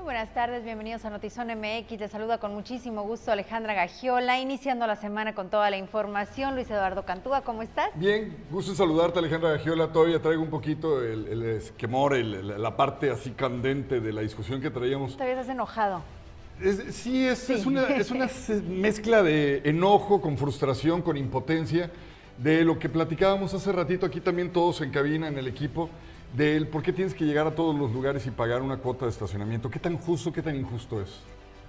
Muy buenas tardes, bienvenidos a Notizón MX. Les saluda con muchísimo gusto Alejandra Gagiola, iniciando la semana con toda la información. Luis Eduardo Cantúa, ¿cómo estás? Bien, gusto en saludarte Alejandra Gagiola. Todavía traigo un poquito el, el esquemor, el, la parte así candente de la discusión que traíamos. Todavía estás enojado. Es, sí, es, Es, una, es una mezcla de enojo con frustración, con impotencia, de lo que platicábamos hace ratito aquí también todos en cabina, en el equipo del por qué tienes que llegar a todos los lugares y pagar una cuota de estacionamiento. ¿Qué tan justo, qué tan injusto es?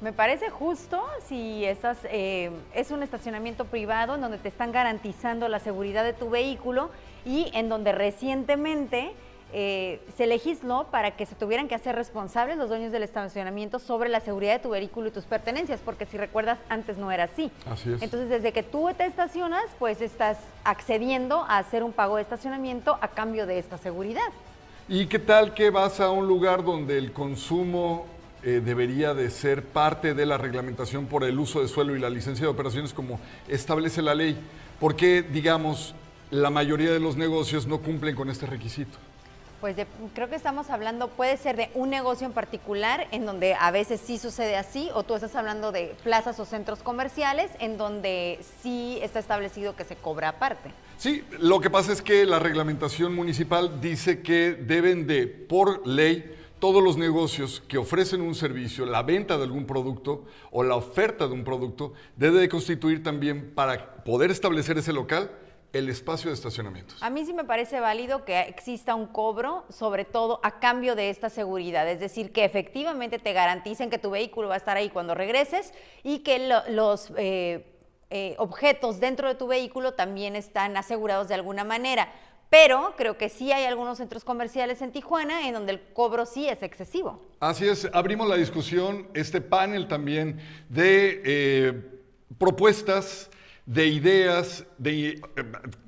Me parece justo si estás, eh, es un estacionamiento privado en donde te están garantizando la seguridad de tu vehículo y en donde recientemente eh, se legisló para que se tuvieran que hacer responsables los dueños del estacionamiento sobre la seguridad de tu vehículo y tus pertenencias, porque si recuerdas, antes no era así. Así es. Entonces, desde que tú te estacionas, pues estás accediendo a hacer un pago de estacionamiento a cambio de esta seguridad. ¿Y qué tal que vas a un lugar donde el consumo eh, debería de ser parte de la reglamentación por el uso de suelo y la licencia de operaciones como establece la ley? ¿Por qué, digamos, la mayoría de los negocios no cumplen con este requisito? Pues creo que estamos hablando, puede ser de un negocio en particular, en donde a veces sí sucede así, o tú estás hablando de plazas o centros comerciales, en donde sí está establecido que se cobra aparte. Sí, lo que pasa es que la reglamentación municipal dice que deben de, por ley, todos los negocios que ofrecen un servicio, la venta de algún producto o la oferta de un producto, debe de constituir también para poder establecer ese local el espacio de estacionamiento. A mí sí me parece válido que exista un cobro, sobre todo a cambio de esta seguridad, es decir, que efectivamente te garanticen que tu vehículo va a estar ahí cuando regreses y que los eh, eh, objetos dentro de tu vehículo también están asegurados de alguna manera. Pero creo que sí hay algunos centros comerciales en Tijuana en donde el cobro sí es excesivo. Así es, abrimos la discusión, este panel también de eh, propuestas, de ideas, de... Eh,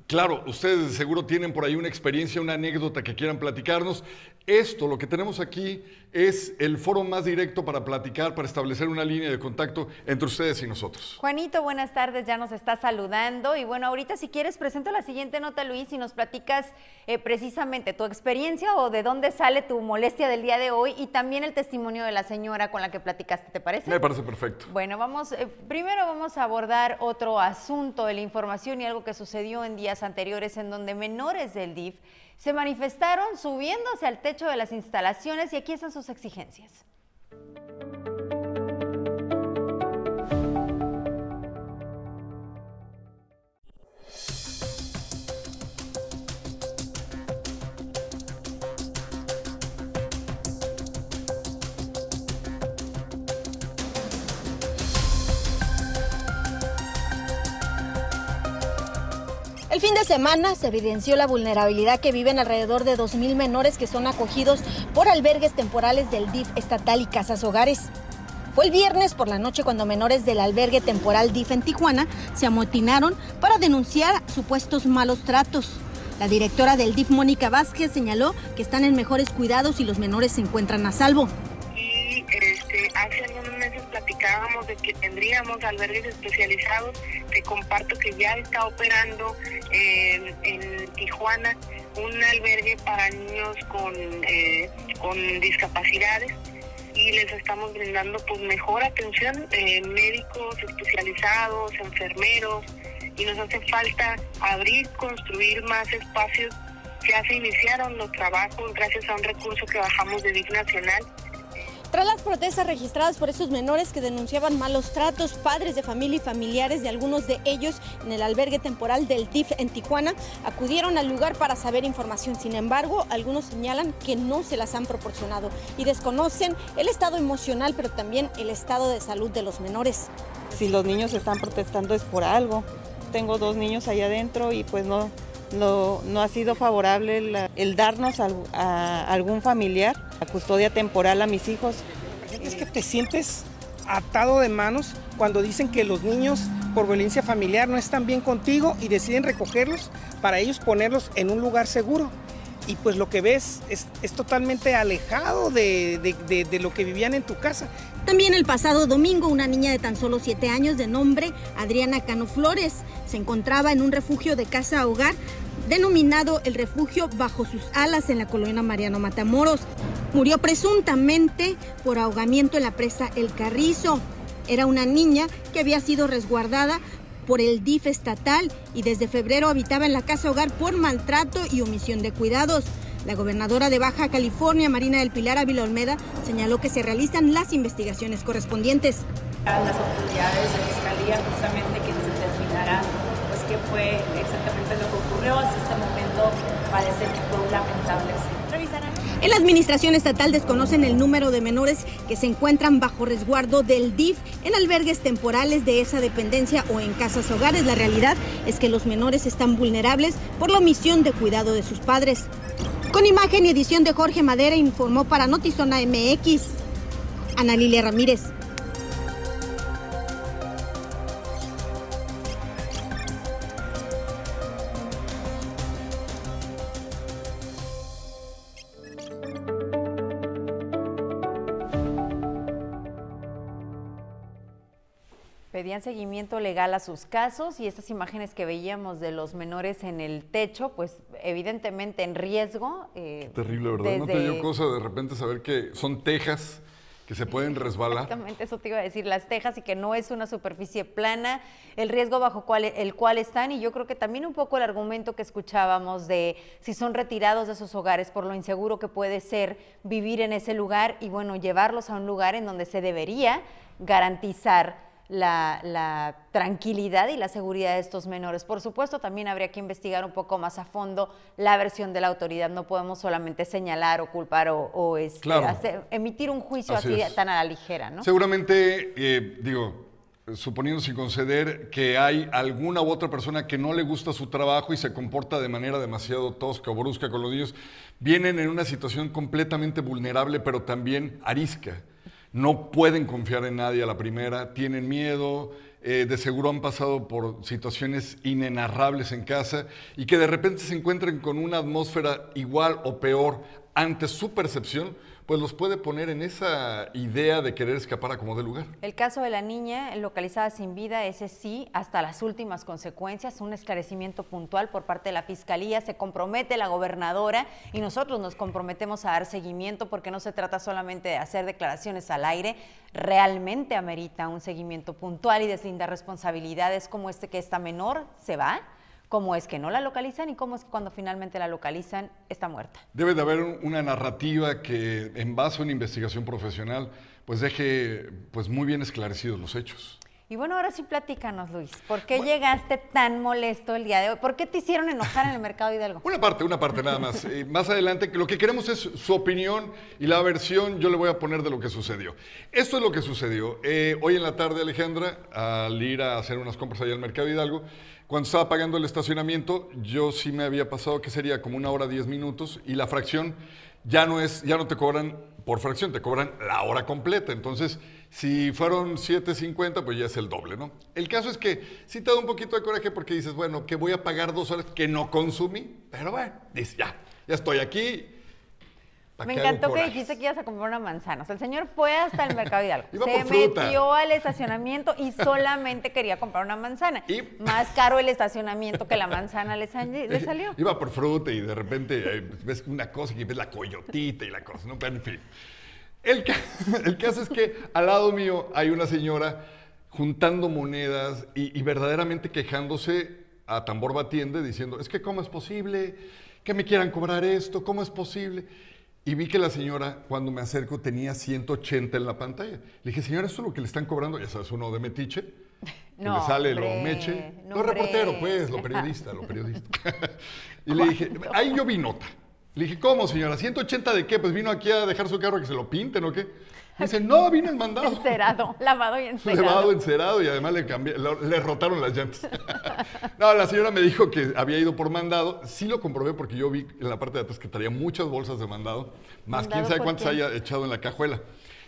claro, ustedes seguro tienen por ahí una experiencia, una anécdota que quieran platicarnos. Esto, lo que tenemos aquí, es el foro más directo para platicar, para establecer una línea de contacto entre ustedes y nosotros. Juanito, buenas tardes, ya nos está saludando. Y bueno, ahorita si quieres, presento la siguiente nota, Luis, y nos platicas eh, precisamente tu experiencia o de dónde sale tu molestia del día de hoy y también el testimonio de la señora con la que platicaste, ¿te parece? Me parece perfecto. Bueno, vamos, eh, primero vamos a abordar otro asunto de la información y algo que sucedió en días anteriores en donde menores del DIF se manifestaron subiéndose al techo de las instalaciones y aquí están sus exigencias. Fin de semana se evidenció la vulnerabilidad que viven alrededor de 2.000 menores que son acogidos por albergues temporales del DIF estatal y casas hogares. Fue el viernes por la noche cuando menores del albergue temporal DIF en Tijuana se amotinaron para denunciar supuestos malos tratos. La directora del DIF, Mónica Vázquez, señaló que están en mejores cuidados y los menores se encuentran a salvo. Y este, hace algunos meses platicábamos de que tendríamos albergues especializados. Te comparto que ya está operando en Tijuana un albergue para niños con, eh, con discapacidades y les estamos brindando pues mejor atención, eh, médicos especializados, enfermeros, y nos hace falta abrir, construir más espacios. Ya se iniciaron los trabajos gracias a un recurso que bajamos de DIC Nacional tras las protestas registradas por estos menores que denunciaban malos tratos, padres de familia y familiares de algunos de ellos en el albergue temporal del DIF en Tijuana acudieron al lugar para saber información. Sin embargo, algunos señalan que no se las han proporcionado y desconocen el estado emocional, pero también el estado de salud de los menores. Si los niños están protestando es por algo. Tengo dos niños ahí adentro y pues no, no, ha sido favorable el, darnos a, algún familiar, la custodia temporal a mis hijos. Es que te sientes atado de manos cuando dicen que los niños por violencia familiar no están bien contigo y deciden recogerlos para ellos ponerlos en un lugar seguro. Y pues lo que ves es, totalmente alejado de, de, lo que vivían en tu casa. También el pasado domingo una niña de tan solo 7 años de nombre Adriana Cano Flores se encontraba en un refugio de casa hogar denominado el refugio bajo sus alas en la colonia Mariano Matamoros. Murió presuntamente por ahogamiento en la presa El Carrizo. Era una niña que había sido resguardada por el DIF estatal y desde febrero habitaba en la casa hogar por maltrato y omisión de cuidados. La gobernadora de Baja California, Marina del Pilar Ávila Olmeda, señaló que se realizan las investigaciones correspondientes. Las autoridades de fiscalía justamente quienes determinarán fue exactamente lo que ocurrió. Hasta este momento parece que fue lamentable en la administración estatal desconocen el número de menores que se encuentran bajo resguardo del DIF en albergues temporales de esa dependencia o en casas hogares. La realidad es que los menores están vulnerables por la omisión de cuidado de sus padres. Con imagen y edición de Jorge Madera informó para Notizona MX, Ana Lilia Ramírez. Pedían seguimiento legal a sus casos y estas imágenes que veíamos de los menores en el techo, pues evidentemente en riesgo. Eh, terrible, ¿verdad? ¿No te dio cosa de repente saber que son tejas que se pueden resbalar? Exactamente, eso te iba a decir, las tejas y que no es una superficie plana, el riesgo bajo cual, el cual están y yo creo que también un poco el argumento que escuchábamos de si son retirados de sus hogares por lo inseguro que puede ser vivir en ese lugar y bueno, llevarlos a un lugar en donde se debería garantizar la, tranquilidad y la seguridad de estos menores. Por supuesto, también habría que investigar un poco más a fondo la versión de la autoridad. No podemos solamente señalar o culpar o, este, emitir un juicio así, tan a la ligera. ¿no? Seguramente, eh, digo, suponiendo sin conceder que hay alguna u otra persona que no le gusta su trabajo y se comporta de manera demasiado tosca o brusca con los niños, vienen en una situación completamente vulnerable, pero también arisca no pueden confiar en nadie a la primera, tienen miedo, eh, de seguro han pasado por situaciones inenarrables en casa y que de repente se encuentren con una atmósfera igual o peor ante su percepción, pues los puede poner en esa idea de querer escapar a como de lugar. El caso de la niña localizada sin vida, ese sí, hasta las últimas consecuencias, un esclarecimiento puntual por parte de la Fiscalía, se compromete la gobernadora y nosotros nos comprometemos a dar seguimiento porque no se trata solamente de hacer declaraciones al aire, realmente amerita un seguimiento puntual y deslindar responsabilidades como este que esta menor se va cómo es que no la localizan y cómo es que cuando finalmente la localizan está muerta. Debe de haber una narrativa que en base a una investigación profesional pues deje pues muy bien esclarecidos los hechos. Y bueno, ahora sí platícanos, Luis. ¿Por qué llegaste tan molesto el día de hoy? ¿Por qué te hicieron enojar en el mercado Hidalgo? Una parte, una parte nada más. Eh, más adelante, lo que queremos es su opinión y la versión yo le voy a poner de lo que sucedió. Esto es lo que sucedió. Eh, hoy en la tarde, Alejandra, al ir a hacer unas compras allá al mercado Hidalgo, cuando estaba pagando el estacionamiento, yo sí me había pasado que sería como una hora, diez minutos, y la fracción ya no es, ya no te cobran por fracción, te cobran la hora completa. Entonces, si fueron 7.50, pues ya es el doble, ¿no? El caso es que sí te da un poquito de coraje porque dices, bueno, que voy a pagar dos horas que no consumí, pero bueno, dices, ya, ya estoy aquí, me encantó que dijiste que ibas a comprar una manzana. O sea, el señor fue hasta el mercado Hidalgo. se metió al estacionamiento y solamente quería comprar una manzana. Y... Más caro el estacionamiento que la manzana le, salió. Iba por fruta y de repente eh, ves una cosa y ves la coyotita y la cosa, ¿no? Pero en fin. El, el caso es que al lado mío hay una señora juntando monedas y, y verdaderamente quejándose a tambor batiente diciendo, es que cómo es posible que me quieran cobrar esto, cómo es posible. Y vi que la señora, cuando me acerco, tenía 180 en la pantalla. Le dije, señora, ¿esto es lo que le están cobrando? Ya sabes, uno de metiche. Que le sale lo meche. No, reportero, pues, lo periodista, lo periodista. y le dije, ahí yo vi nota. Le dije, ¿cómo, señora? ¿180 de qué? Pues vino aquí a dejar su carro que se lo pinten o qué. Dice, no, vino el mandado. Encerado, lavado y encerado. Lavado, encerado y además le, cambié, le rotaron las llantas. no, la señora me dijo que había ido por mandado. Sí lo comprobé porque yo vi en la parte de atrás que traía muchas bolsas de mandado, más quién sabe cuántas haya echado en la cajuela.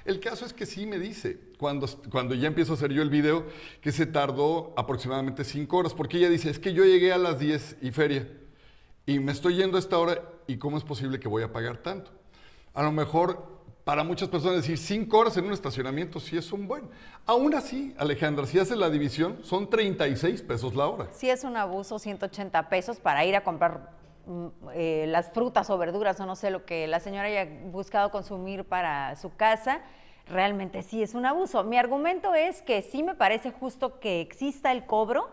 El caso es que sí me dice, cuando, cuando ya empiezo a hacer yo el video, que se tardó aproximadamente cinco horas, porque ella dice, es que yo llegué a las 10 y feria, y me estoy yendo a esta hora, ¿y cómo es posible que voy a pagar tanto? A lo mejor para muchas personas decir cinco horas en un estacionamiento sí es un buen. Aún así, Alejandra, si haces la división, son 36 pesos la hora. Sí es un abuso, 180 pesos para ir a comprar mm, eh, las frutas o verduras o no sé lo que la señora haya buscado consumir para su casa. Realmente sí es un abuso. Mi argumento es que sí me parece justo que exista el cobro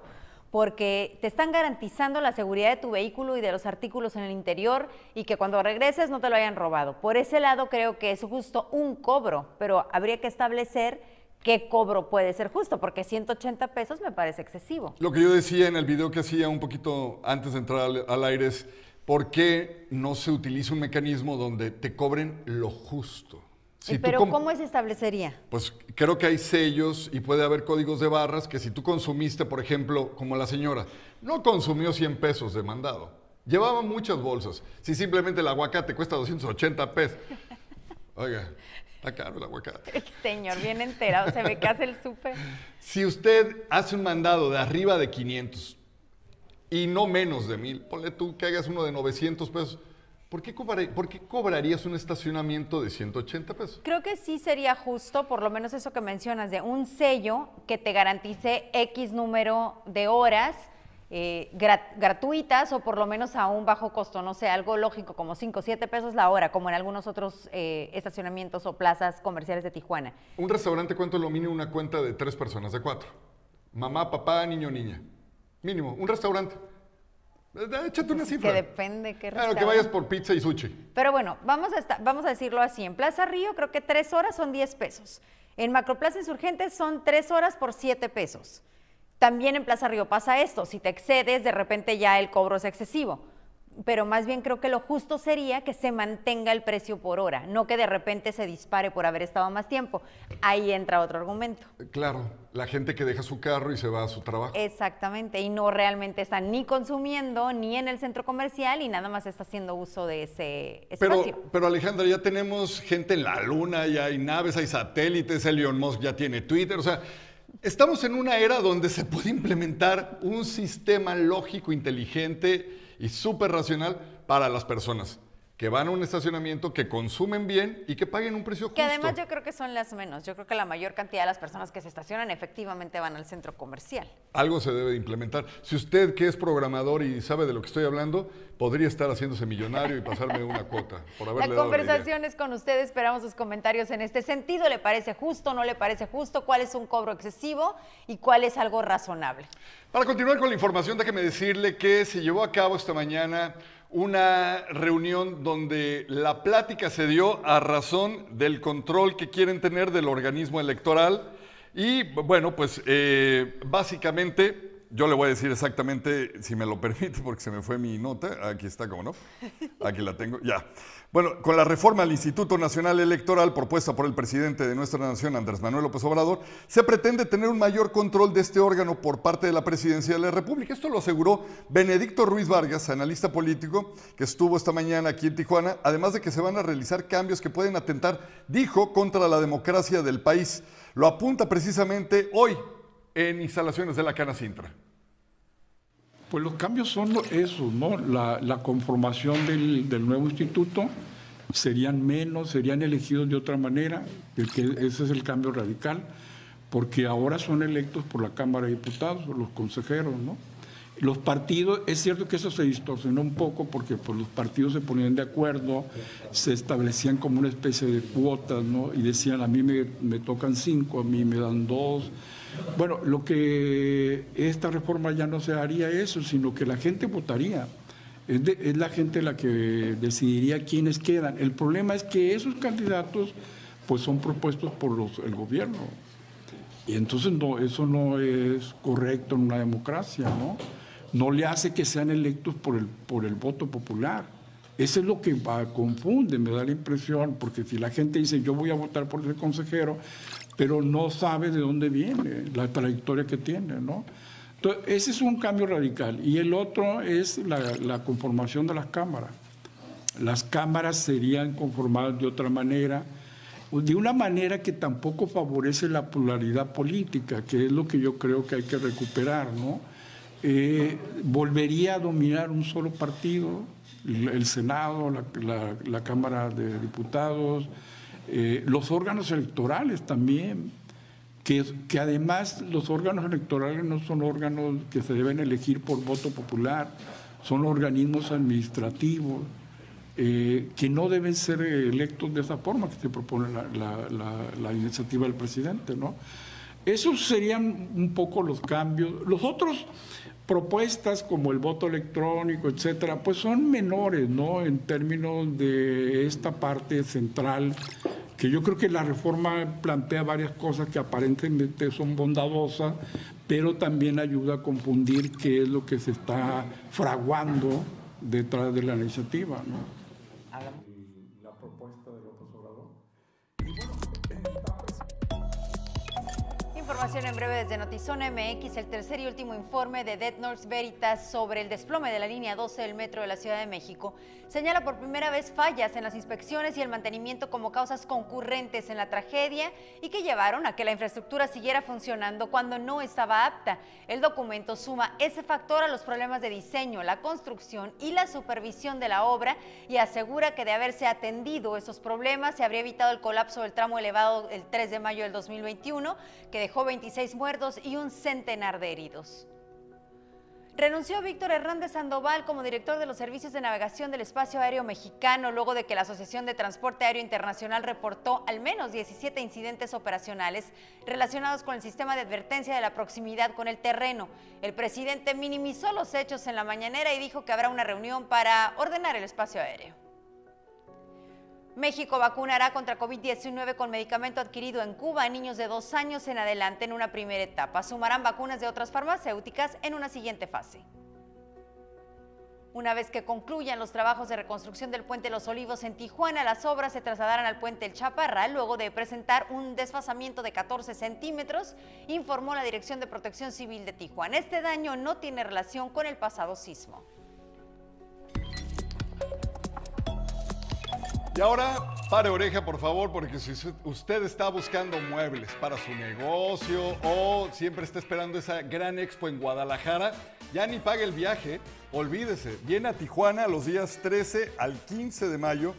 porque te están garantizando la seguridad de tu vehículo y de los artículos en el interior y que cuando regreses no te lo hayan robado. Por ese lado creo que es justo un cobro, pero habría que establecer qué cobro puede ser justo, porque 180 pesos me parece excesivo. Lo que yo decía en el video que hacía un poquito antes de entrar al, aire es, ¿por qué no se utiliza un mecanismo donde te cobren lo justo? Si Pero ¿cómo se establecería? Pues creo que hay sellos y puede haber códigos de barras que si tú consumiste, por ejemplo, como la señora, no consumió 100 pesos de mandado, llevaba muchas bolsas. Si simplemente el aguacate cuesta 280 pesos. Oiga, está caro el aguacate. El señor bien enterado, se ve que hace el súper. Si usted hace un mandado de arriba de 500 y no menos de 1000, ponle tú que hagas uno de 900 pesos ¿Por qué, cobrarías un estacionamiento de 180 pesos? Creo que sí sería justo, por lo menos eso que mencionas, de un sello que te garantice X número de horas eh, gratuitas o por lo menos a un bajo costo, no sé, algo lógico como 5 o 7 pesos la hora, como en algunos otros eh, estacionamientos o plazas comerciales de Tijuana. ¿Un restaurante cuánto es lo mínimo una cuenta de tres personas, de cuatro? Mamá, papá, niño, niña. Mínimo, un restaurante. Eh, échate una cifra. Que depende qué Claro, que vayas por pizza y sushi. Pero bueno, vamos a, vamos a decirlo así. En Plaza Río creo que tres horas son 10 pesos. En Macroplaza Insurgentes son tres horas por 7 pesos. También en Plaza Río pasa esto. Si te excedes, de repente ya el cobro es excesivo pero más bien creo que lo justo sería que se mantenga el precio por hora, no que de repente se dispare por haber estado más tiempo. Ahí entra otro argumento. Claro, la gente que deja su carro y se va a su trabajo. Exactamente, y no realmente está ni consumiendo ni en el centro comercial y nada más está haciendo uso de ese espacio. Pero, pero Alejandra, ya tenemos gente en la luna, ya hay naves, hay satélites, Elon Musk ya tiene Twitter, o sea... Estamos en una era donde se puede implementar un sistema lógico, inteligente, y súper racional para las personas que van a un estacionamiento, que consumen bien y que paguen un precio justo. Que además yo creo que son las menos. Yo creo que la mayor cantidad de las personas que se estacionan efectivamente van al centro comercial. Algo se debe de implementar. Si usted que es programador y sabe de lo que estoy hablando, podría estar haciéndose millonario y pasarme una cuota por haberle La conversación es con usted. Esperamos sus comentarios en este sentido. ¿Le parece justo? ¿No le parece justo? ¿Cuál es un cobro excesivo? ¿Y cuál es algo razonable? Para continuar con la información, déjeme decirle que se llevó a cabo esta mañana una reunión donde la plática se dio a razón del control que quieren tener del organismo electoral. Y bueno, pues eh, básicamente yo le voy a decir exactamente, si me lo permite, porque se me fue mi nota. Aquí está, como no? Aquí la tengo. Ya. Bueno, con la reforma al Instituto Nacional Electoral propuesta por el presidente de nuestra nación, Andrés Manuel López Obrador, se pretende tener un mayor control de este órgano por parte de la presidencia de la República. Esto lo aseguró Benedicto Ruiz Vargas, analista político, que estuvo esta mañana aquí en Tijuana, además de que se van a realizar cambios que pueden atentar, dijo, contra la democracia del país. Lo apunta precisamente hoy en instalaciones de la Cana Sintra. Pues los cambios son esos, ¿no? La, conformación del, nuevo instituto serían menos, serían elegidos de otra manera, ese es el cambio radical, porque ahora son electos por la Cámara de Diputados, los consejeros, ¿no? Los partidos, es cierto que eso se distorsionó un poco porque pues, los partidos se ponían de acuerdo, se establecían como una especie de cuotas, ¿no? Y decían, a mí me, me tocan cinco, a mí me dan dos. Bueno, lo que esta reforma ya no se haría eso, sino que la gente votaría. Es, la gente la que decidiría quiénes quedan. El problema es que esos candidatos pues son propuestos por los, el gobierno. Y entonces no, eso no es correcto en una democracia, ¿no? No le hace que sean electos por el, por el voto popular. Eso es lo que va, confunde, me da la impresión, porque si la gente dice yo voy a votar por ese consejero, pero no sabe de dónde viene, la trayectoria que tiene, ¿no? Entonces, ese es un cambio radical. Y el otro es la, conformación de las cámaras. Las cámaras serían conformadas de otra manera, de una manera que tampoco favorece la pluralidad política, que es lo que yo creo que hay que recuperar, ¿no? Eh, volvería a dominar un solo partido, el Senado, la, la Cámara de Diputados, Eh, los órganos electorales también, que, que además los órganos electorales no son órganos que se deben elegir por voto popular, son organismos administrativos eh, que no deben ser electos de esa forma que se propone la, iniciativa del presidente. ¿no? Esos serían un poco los cambios. Los otros propuestas como el voto electrónico, etcétera, pues son menores, ¿no? En términos de esta parte central, que yo creo que la reforma plantea varias cosas que aparentemente son bondadosas, pero también ayuda a confundir qué es lo que se está fraguando detrás de la iniciativa, ¿no? información en breve desde Notizón MX, el tercer y último informe de Dead North Veritas sobre el desplome de la línea 12 del metro de la Ciudad de México señala por primera vez fallas en las inspecciones y el mantenimiento como causas concurrentes en la tragedia y que llevaron a que la infraestructura siguiera funcionando cuando no estaba apta. El documento suma ese factor a los problemas de diseño, la construcción y la supervisión de la obra y asegura que de haberse atendido esos problemas se habría evitado el colapso del tramo elevado el 3 de mayo del 2021 que dejó 20 126 muertos y un centenar de heridos. Renunció Víctor Hernández Sandoval como director de los servicios de navegación del espacio aéreo mexicano luego de que la Asociación de Transporte Aéreo Internacional reportó al menos 17 incidentes operacionales relacionados con el sistema de advertencia de la proximidad con el terreno. El presidente minimizó los hechos en la mañanera y dijo que habrá una reunión para ordenar el espacio aéreo. México vacunará contra COVID-19 con medicamento adquirido en Cuba a niños de dos años en adelante en una primera etapa. Sumarán vacunas de otras farmacéuticas en una siguiente fase. Una vez que concluyan los trabajos de reconstrucción del puente Los Olivos en Tijuana, las obras se trasladarán al puente El Chaparral luego de presentar un desfasamiento de 14 centímetros, informó la Dirección de Protección Civil de Tijuana. Este daño no tiene relación con el pasado sismo. Y ahora, pare oreja, por favor, porque si usted está buscando muebles para su negocio o siempre está esperando esa gran expo en Guadalajara, ya ni pague el viaje, olvídese. Viene a Tijuana los días 13 al 15 de mayo.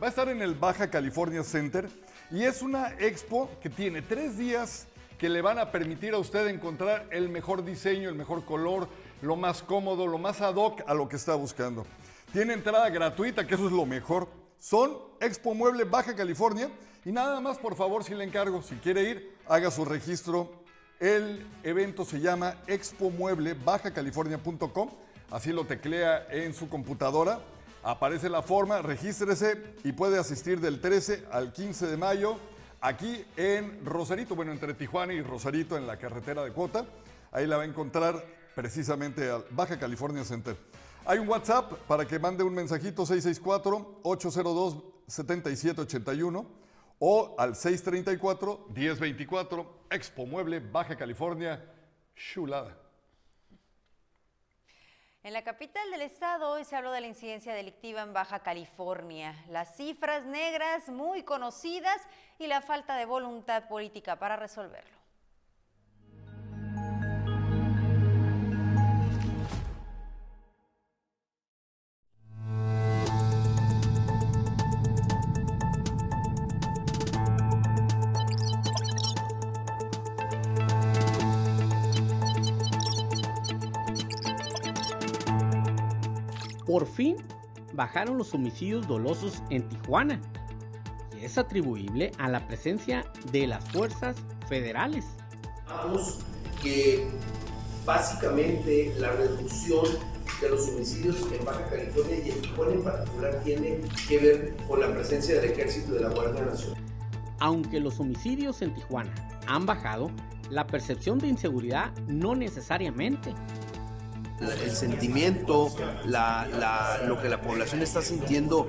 Va a estar en el Baja California Center y es una expo que tiene tres días que le van a permitir a usted encontrar el mejor diseño, el mejor color, lo más cómodo, lo más ad hoc a lo que está buscando. Tiene entrada gratuita, que eso es lo mejor son Expo Mueble Baja California. Y nada más, por favor, si le encargo, si quiere ir, haga su registro. El evento se llama Expo Mueble California.com. Así lo teclea en su computadora. Aparece la forma, regístrese y puede asistir del 13 al 15 de mayo aquí en Rosarito, bueno, entre Tijuana y Rosarito en la carretera de Cuota. Ahí la va a encontrar precisamente al Baja California Center. Hay un WhatsApp para que mande un mensajito 664-802-7781 o al 634-1024 Expo Mueble Baja California, chulada. En la capital del estado hoy se habló de la incidencia delictiva en Baja California, las cifras negras muy conocidas y la falta de voluntad política para resolverlo. Por fin bajaron los homicidios dolosos en Tijuana y es atribuible a la presencia de las fuerzas federales. Vamos que básicamente la reducción de los homicidios en Baja California y en Tijuana en particular tiene que ver con la presencia del ejército y de la Guardia Nacional. Aunque los homicidios en Tijuana han bajado, la percepción de inseguridad no necesariamente el sentimiento, lo que la población está sintiendo,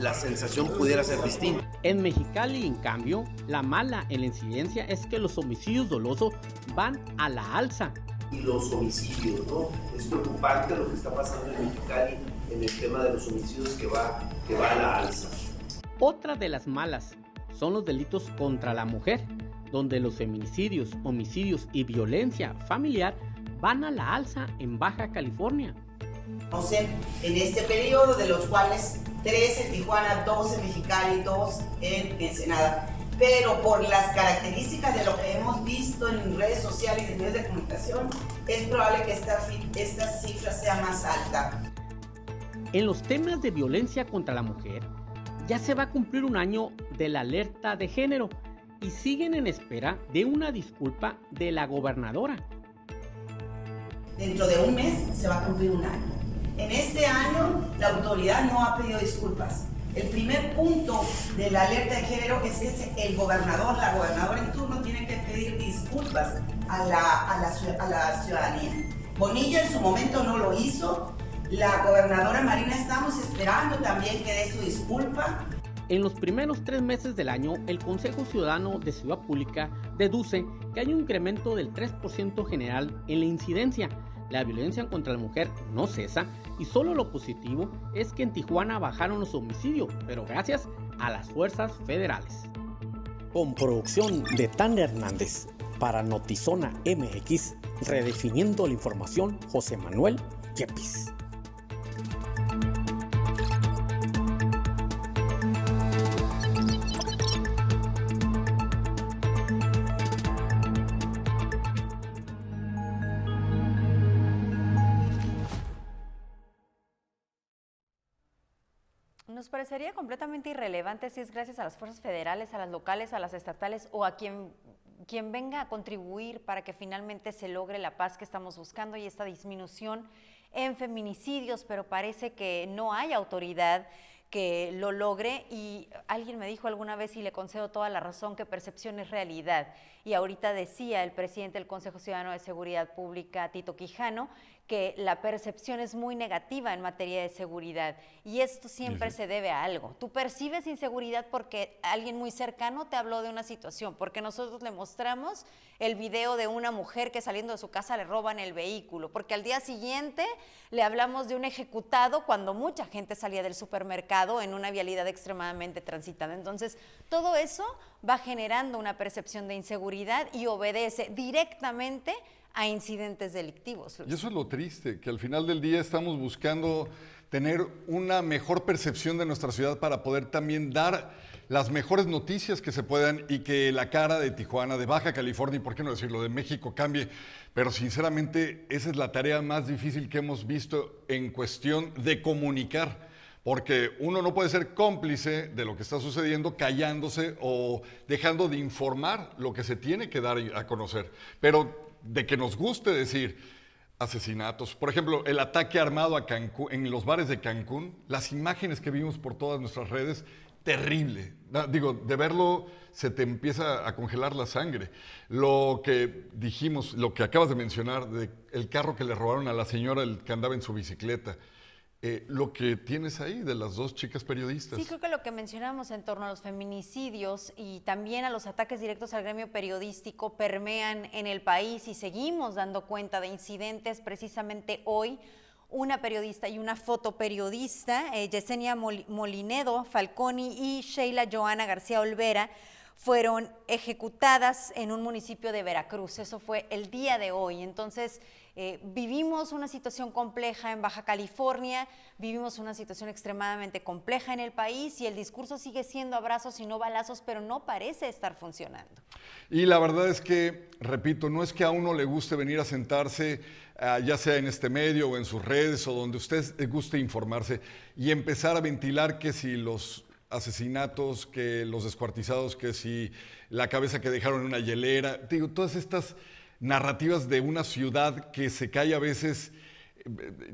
la sensación pudiera ser distinta. En Mexicali, en cambio, la mala en la incidencia es que los homicidios dolosos van a la alza. Y los homicidios, ¿no? Es preocupante lo que está pasando en Mexicali en el tema de los homicidios que va, que va a la alza. Otra de las malas son los delitos contra la mujer, donde los feminicidios, homicidios y violencia familiar van a la alza en Baja California. en este periodo de los cuales tres en Tijuana, dos en Mexicali, dos en Ensenada. Pero por las características de lo que hemos visto en redes sociales y en medios de comunicación, es probable que esta, esta cifra sea más alta. En los temas de violencia contra la mujer, ya se va a cumplir un año de la alerta de género y siguen en espera de una disculpa de la gobernadora. Dentro de un mes se va a cumplir un año. En este año la autoridad no ha pedido disculpas. El primer punto de la alerta de género es que el gobernador, la gobernadora en turno tiene que pedir disculpas a la, a la, a la ciudadanía. Bonilla en su momento no lo hizo. La gobernadora Marina estamos esperando también que dé su disculpa. En los primeros tres meses del año, el Consejo Ciudadano de Ciudad Pública deduce que hay un incremento del 3% general en la incidencia. La violencia contra la mujer no cesa y solo lo positivo es que en Tijuana bajaron los homicidios, pero gracias a las fuerzas federales. Con producción de Tan Hernández para Notizona MX, redefiniendo la información José Manuel Yepis. Si es gracias a las fuerzas federales, a las locales, a las estatales o a quien, quien venga a contribuir para que finalmente se logre la paz que estamos buscando y esta disminución en feminicidios, pero parece que no hay autoridad que lo logre y alguien me dijo alguna vez y le concedo toda la razón que percepción es realidad. Y ahorita decía el presidente del Consejo Ciudadano de Seguridad Pública, Tito Quijano, que la percepción es muy negativa en materia de seguridad y esto siempre se debe a algo. Tú percibes inseguridad porque alguien muy cercano te habló de una situación, porque nosotros le mostramos el video de una mujer que saliendo de su casa le roban el vehículo, porque al día siguiente le hablamos de un ejecutado cuando mucha gente salía del supermercado en una vialidad extremadamente transitada. Entonces, todo eso va generando una percepción de inseguridad y obedece directamente a incidentes delictivos. Y eso es lo triste, que al final del día estamos buscando tener una mejor percepción de nuestra ciudad para poder también dar las mejores noticias que se puedan y que la cara de Tijuana, de Baja California y por qué no decirlo, de México cambie. Pero sinceramente esa es la tarea más difícil que hemos visto en cuestión de comunicar. Porque uno no puede ser cómplice de lo que está sucediendo callándose o dejando de informar lo que se tiene que dar a conocer. Pero de que nos guste decir asesinatos. Por ejemplo, el ataque armado a Cancún, en los bares de Cancún, las imágenes que vimos por todas nuestras redes, terrible. Digo, de verlo se te empieza a congelar la sangre. Lo que dijimos, lo que acabas de mencionar, de el carro que le robaron a la señora que andaba en su bicicleta. Eh, lo que tienes ahí de las dos chicas periodistas. Sí, creo que lo que mencionamos en torno a los feminicidios y también a los ataques directos al gremio periodístico permean en el país y seguimos dando cuenta de incidentes precisamente hoy. Una periodista y una fotoperiodista, eh, Yesenia Molinedo Falconi y Sheila Joana García Olvera, fueron ejecutadas en un municipio de Veracruz. Eso fue el día de hoy. Entonces, eh, vivimos una situación compleja en Baja California, vivimos una situación extremadamente compleja en el país y el discurso sigue siendo abrazos y no balazos, pero no parece estar funcionando. Y la verdad es que, repito, no es que a uno le guste venir a sentarse, ah, ya sea en este medio o en sus redes o donde usted guste informarse y empezar a ventilar que si los asesinatos, que los descuartizados, que si la cabeza que dejaron en una hielera, digo, todas estas narrativas de una ciudad que se cae a veces,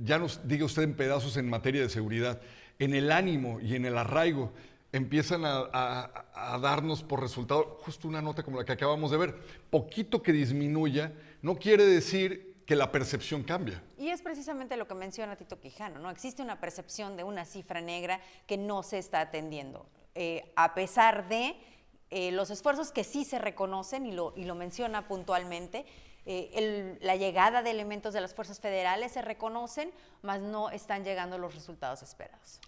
ya nos diga usted en pedazos en materia de seguridad, en el ánimo y en el arraigo empiezan a, darnos por resultado justo una nota como la que acabamos de ver. Poquito que disminuya no quiere decir que la percepción cambia. Y es precisamente lo que menciona Tito Quijano, ¿no? Existe una percepción de una cifra negra que no se está atendiendo, eh, a pesar de eh, los esfuerzos que sí se reconocen y lo, y lo menciona puntualmente, eh, la llegada de elementos de las fuerzas federales se reconocen, mas no están llegando los resultados esperados.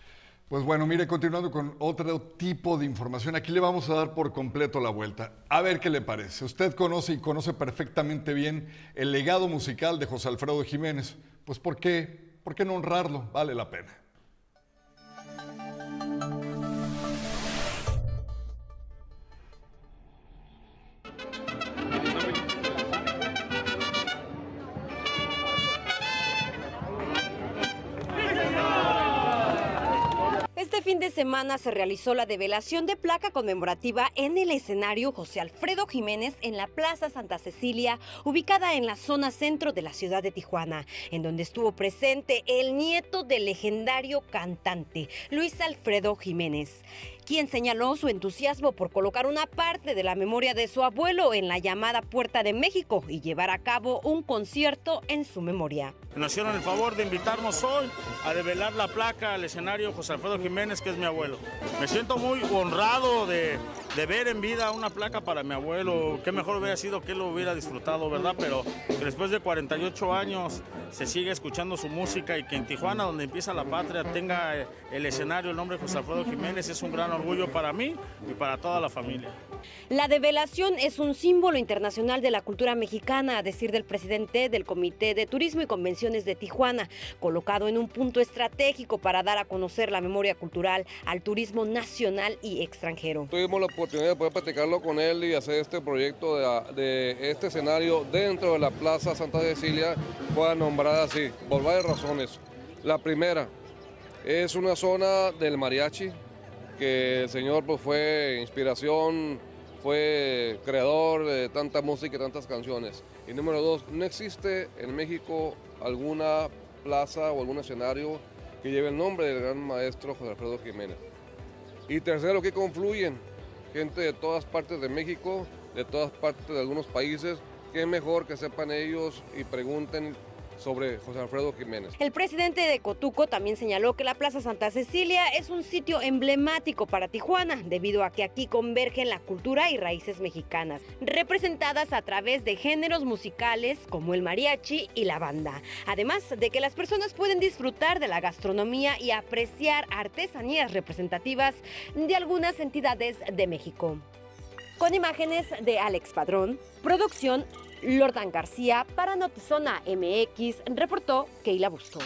Pues bueno, mire, continuando con otro tipo de información, aquí le vamos a dar por completo la vuelta. A ver qué le parece. Usted conoce y conoce perfectamente bien el legado musical de José Alfredo Jiménez. Pues ¿por qué? ¿Por qué no honrarlo? Vale la pena. De semana se realizó la develación de placa conmemorativa en el escenario José Alfredo Jiménez en la Plaza Santa Cecilia, ubicada en la zona centro de la ciudad de Tijuana, en donde estuvo presente el nieto del legendario cantante Luis Alfredo Jiménez quien señaló su entusiasmo por colocar una parte de la memoria de su abuelo en la llamada Puerta de México y llevar a cabo un concierto en su memoria. Nos hicieron el favor de invitarnos hoy a develar la placa al escenario José Alfredo Jiménez, que es mi abuelo. Me siento muy honrado de, ver en vida una placa para mi abuelo. Qué mejor hubiera sido que lo hubiera disfrutado, ¿verdad? Pero después de 48 años se sigue escuchando su música y que en Tijuana, donde empieza la patria, tenga el escenario el nombre José Alfredo Jiménez es un gran orgullo para mí y para toda la familia. La develación es un símbolo internacional de la cultura mexicana, a decir del presidente del Comité de Turismo y Convenciones de Tijuana, colocado en un punto estratégico para dar a conocer la memoria cultural al turismo nacional y extranjero. Tuvimos la oportunidad de poder platicarlo con él y hacer este proyecto de, de este escenario dentro de la Plaza Santa Cecilia, fue nombrada así, por varias razones. La primera, es una zona del mariachi, el Señor pues, fue inspiración, fue creador de tanta música y tantas canciones. Y número dos, no existe en México alguna plaza o algún escenario que lleve el nombre del gran maestro José Alfredo Jiménez. Y tercero, que confluyen gente de todas partes de México, de todas partes de algunos países, que mejor que sepan ellos y pregunten sobre José Alfredo Jiménez. El presidente de Cotuco también señaló que la Plaza Santa Cecilia es un sitio emblemático para Tijuana, debido a que aquí convergen la cultura y raíces mexicanas, representadas a través de géneros musicales como el mariachi y la banda. Además de que las personas pueden disfrutar de la gastronomía y apreciar artesanías representativas de algunas entidades de México. Con imágenes de Alex Padrón, producción Lordan García para Notizona MX reportó Keila Bustos.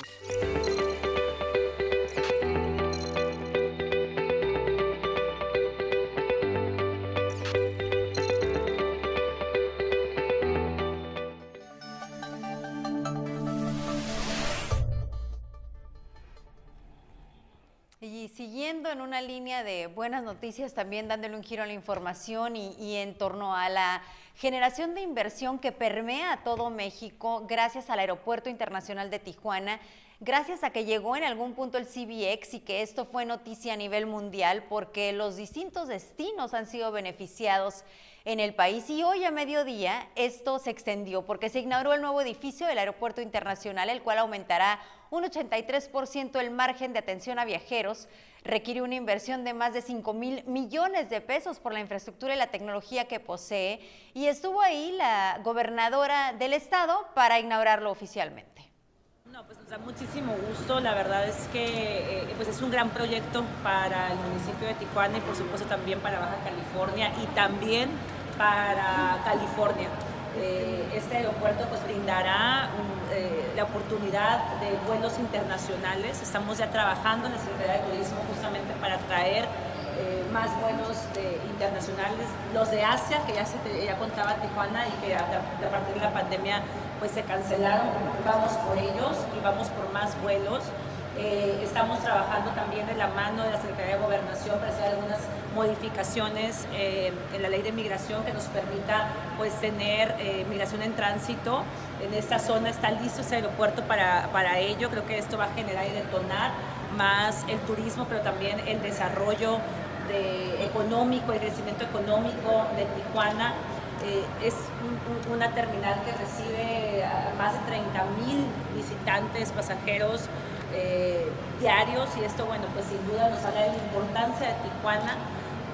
Siguiendo en una línea de buenas noticias, también dándole un giro a la información y, en torno a la generación de inversión que permea a todo México gracias al Aeropuerto Internacional de Tijuana, gracias a que llegó en algún punto el CBX y que esto fue noticia a nivel mundial porque los distintos destinos han sido beneficiados en el país. Y hoy a mediodía esto se extendió porque se inauguró el nuevo edificio del Aeropuerto Internacional, el cual aumentará un 83% el margen de atención a viajeros, requiere una inversión de más de 5 mil millones de pesos por la infraestructura y la tecnología que posee y estuvo ahí la gobernadora del estado para inaugurarlo oficialmente. No, pues nos da muchísimo gusto, la verdad es que eh, pues es un gran proyecto para el municipio de Tijuana y por supuesto también para Baja California y también para California. Eh, este aeropuerto pues brindará un, eh, la oportunidad de vuelos internacionales. Estamos ya trabajando en la Secretaría de Turismo justamente para traer eh, más vuelos internacionales, los de Asia, que ya, se ya contaba Tijuana y que a, a, partir de la pandemia pues se cancelaron, vamos por ellos y vamos por más vuelos. Eh, estamos trabajando también de la mano de la Secretaría de Gobernación para hacer algunas modificaciones eh, en la ley de migración que nos permita pues, tener eh, migración en tránsito. En esta zona está listo ese aeropuerto para, para ello. Creo que esto va a generar y detonar más el turismo, pero también el desarrollo de, económico, el crecimiento económico de Tijuana. Eh, es un, una terminal que recibe más de 30 mil visitantes, pasajeros eh, diarios y esto, bueno, pues sin duda nos habla de la importancia de Tijuana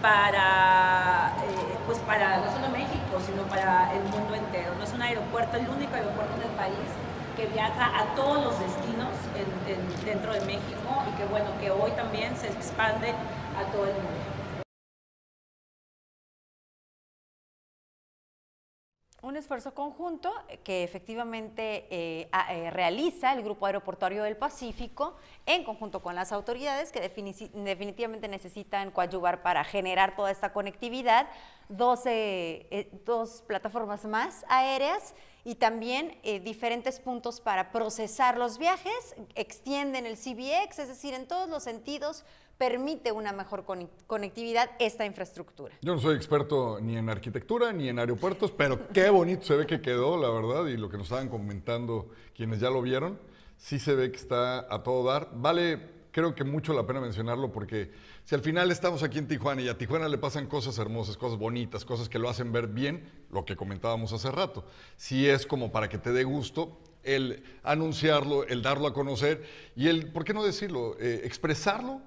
para, eh, pues para no solo México, sino para el mundo entero. No es un aeropuerto, el único aeropuerto del país que viaja a todos los destinos en, en, dentro de México y que bueno, que hoy también se expande a todo el mundo. Un esfuerzo conjunto que efectivamente eh, eh, realiza el Grupo Aeroportuario del Pacífico en conjunto con las autoridades que definitivamente necesitan coadyuvar para generar toda esta conectividad, dos, eh, dos plataformas más aéreas y también diferentes puntos para procesar los viajes, extienden el CBX, es decir, en todos los sentidos permite una mejor conectividad esta infraestructura. Yo no soy experto ni en arquitectura ni en aeropuertos, pero qué bonito se ve que quedó, la verdad, y lo que nos estaban comentando quienes ya lo vieron, sí se ve que está a todo dar. Vale, creo que mucho la pena mencionarlo porque si al final estamos aquí en Tijuana y a Tijuana le pasan cosas hermosas, cosas bonitas, cosas que lo hacen ver bien, lo que comentábamos hace rato, si es como para que te dé gusto, el anunciarlo, el darlo a conocer y el, ¿por qué no decirlo? Eh, expresarlo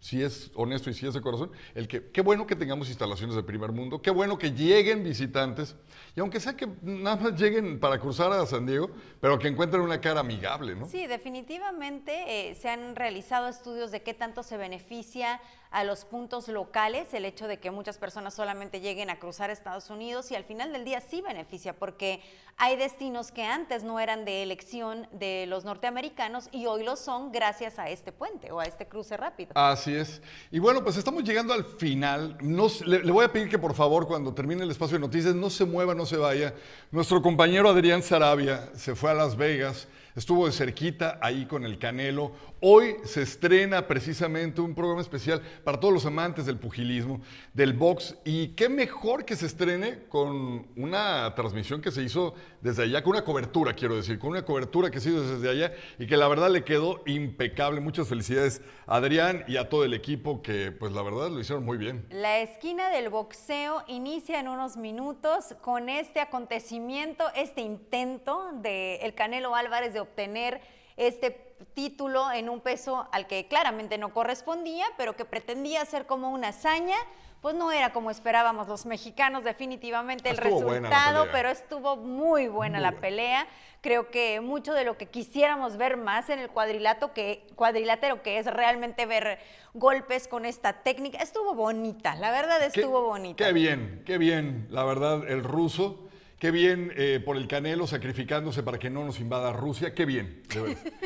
si es honesto y si es de corazón, el que qué bueno que tengamos instalaciones de primer mundo, qué bueno que lleguen visitantes, y aunque sea que nada más lleguen para cruzar a San Diego, pero que encuentren una cara amigable, ¿no? Sí, definitivamente eh, se han realizado estudios de qué tanto se beneficia a los puntos locales el hecho de que muchas personas solamente lleguen a cruzar Estados Unidos y al final del día sí beneficia porque hay destinos que antes no eran de elección de los norteamericanos y hoy lo son gracias a este puente o a este cruce rápido. Así es. Y bueno, pues estamos llegando al final. le, voy a pedir que por favor cuando termine el espacio de noticias no se mueva, no se vaya. Nuestro compañero Adrián Sarabia se fue a Las Vegas estuvo de cerquita ahí con el Canelo. Hoy se estrena precisamente un programa especial para todos los amantes del pugilismo, del box, y qué mejor que se estrene con una transmisión que se hizo desde allá, con una cobertura, quiero decir, con una cobertura que se hizo desde allá y que la verdad le quedó impecable. Muchas felicidades a Adrián y a todo el equipo que pues la verdad lo hicieron muy bien. La esquina del boxeo inicia en unos minutos con este acontecimiento, este intento de el Canelo Álvarez de obtener este título en un peso al que claramente no correspondía, pero que pretendía ser como una hazaña, pues no era como esperábamos los mexicanos definitivamente el resultado, pero estuvo muy buena la pelea. Creo que mucho de lo que quisiéramos ver más en el cuadrilato que cuadrilátero que es realmente ver golpes con esta técnica, estuvo bonita, la verdad estuvo bonita. Qué bien, qué bien, la verdad el ruso Qué bien eh, por el Canelo sacrificándose para que no nos invada Rusia. Qué bien.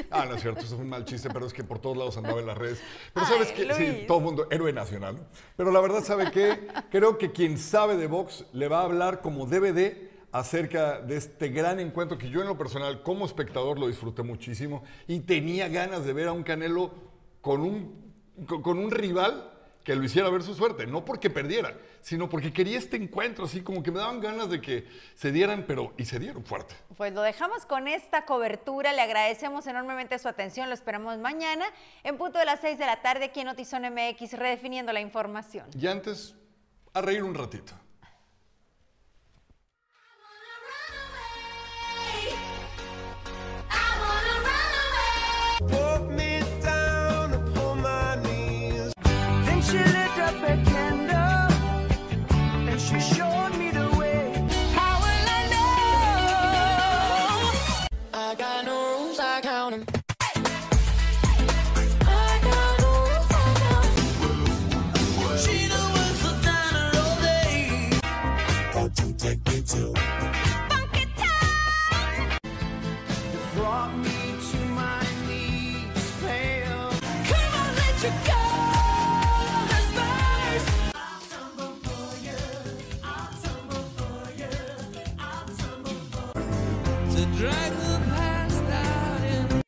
Ah, no es cierto, eso es un mal chiste, pero es que por todos lados andaba en las redes. Pero sabes que, sí, todo el mundo, héroe nacional. Pero la verdad, ¿sabe qué? Creo que quien sabe de box le va a hablar como debe de acerca de este gran encuentro que yo en lo personal como espectador lo disfruté muchísimo y tenía ganas de ver a un Canelo con un, con un rival que lo hiciera ver su suerte, no porque perdiera, sino porque quería este encuentro, así como que me daban ganas de que se dieran, pero y se dieron fuerte. Pues lo dejamos con esta cobertura, le agradecemos enormemente su atención, lo esperamos mañana en punto de las 6 de la tarde aquí en Notizón MX, redefiniendo la información. Y antes, a reír un ratito.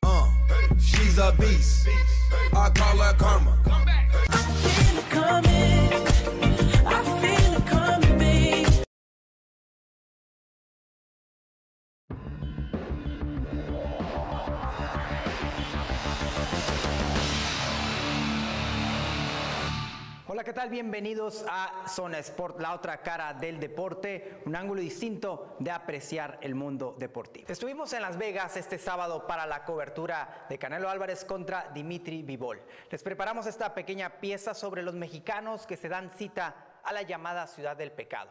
Uh, she's a beast. I call her karma. Bienvenidos a Zona Sport, la otra cara del deporte, un ángulo distinto de apreciar el mundo deportivo. Estuvimos en Las Vegas este sábado para la cobertura de Canelo Álvarez contra Dimitri Vivol. Les preparamos esta pequeña pieza sobre los mexicanos que se dan cita a la llamada Ciudad del Pecado,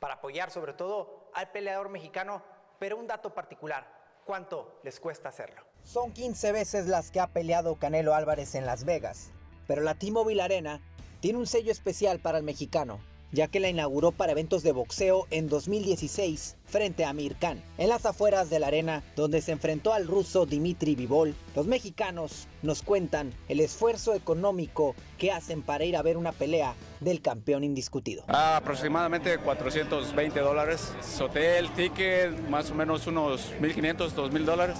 para apoyar sobre todo al peleador mexicano, pero un dato particular, ¿cuánto les cuesta hacerlo? Son 15 veces las que ha peleado Canelo Álvarez en Las Vegas, pero la T-Mobile Arena tiene un sello especial para el mexicano, ya que la inauguró para eventos de boxeo en 2016 frente a Amir Khan. En las afueras de la arena, donde se enfrentó al ruso Dimitri Vivol, los mexicanos nos cuentan el esfuerzo económico que hacen para ir a ver una pelea del campeón indiscutido. aproximadamente 420 dólares. Hotel, ticket, más o menos unos 1.500, 2.000 dólares.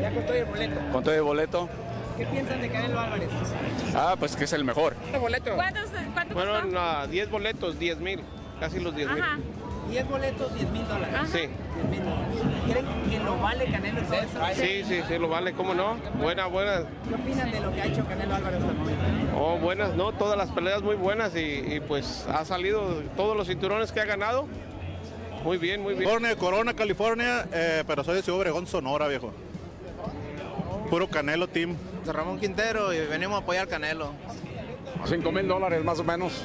¿Ya con todo el boleto? Con todo el boleto. ¿Qué piensan de Canelo Álvarez? Ah, pues que es el mejor. boleto? ¿Cuántos, cuánto Fueron 10 boletos, 10 mil, casi los 10 mil. Ajá. 10 boletos, 10 mil dólares. Sí. 10 mil dólares. ¿Creen que lo vale Canelo todo eso? Sí, sí, sí, lo vale, ¿cómo no? Buena, buenas. ¿Qué opinan de lo que ha hecho Canelo Álvarez hasta el momento? Oh, buenas, ¿no? Todas las peleas muy buenas y, y, pues ha salido todos los cinturones que ha ganado. Muy bien, muy bien. California, Corona, California, eh, pero soy de Ciudad Obregón, Sonora, viejo. Puro Canelo Team. Ramón Quintero y venimos a apoyar Canelo. 5 mil dólares más o menos.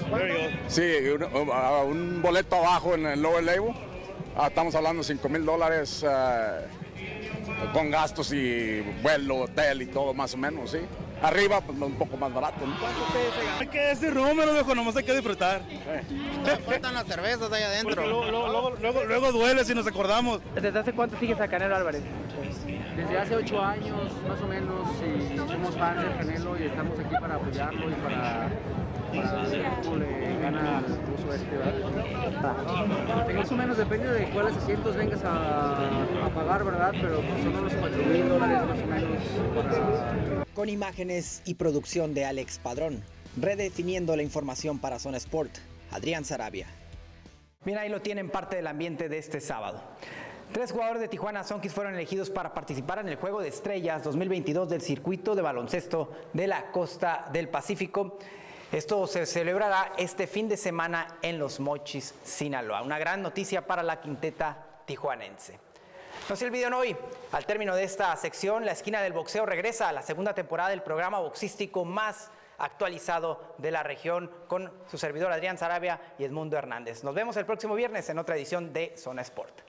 Sí, un, un- un boleto abajo en el lower label. Ah, estamos hablando de 5 mil dólares eh, con gastos y vuelo, hotel y todo más o menos, sí. Arriba, pues un poco más barato. ¿no? Hay que decir número, viejo, nomás hay que disfrutar. Faltan las cervezas ahí adentro. Luego, luego, luego, luego- luego duele si nos acordamos. ¿Desde hace cuánto sigues a Canelo Álvarez? Desde hace ocho años, más o menos, y somos fans del Canelo y estamos aquí para apoyarlo y para, para ver cómo le gana al ruso este, ¿verdad? Más o menos depende de cuáles asientos vengas a, a pagar, ¿verdad? Pero pues, son unos cuatro mil dólares más o menos para... Con imágenes y producción de Alex Padrón, redefiniendo la información para Zona Sport, Adrián Sarabia. Bien, ahí lo tienen parte del ambiente de este sábado. Tres jugadores de Tijuana Sonkis fueron elegidos para participar en el Juego de Estrellas 2022 del circuito de baloncesto de la costa del Pacífico. Esto se celebrará este fin de semana en Los Mochis, Sinaloa. Una gran noticia para la quinteta tijuanense. No se olviden hoy, al término de esta sección, la esquina del boxeo regresa a la segunda temporada del programa boxístico más actualizado de la región con su servidor Adrián Sarabia y Edmundo Hernández. Nos vemos el próximo viernes en otra edición de Zona Sport.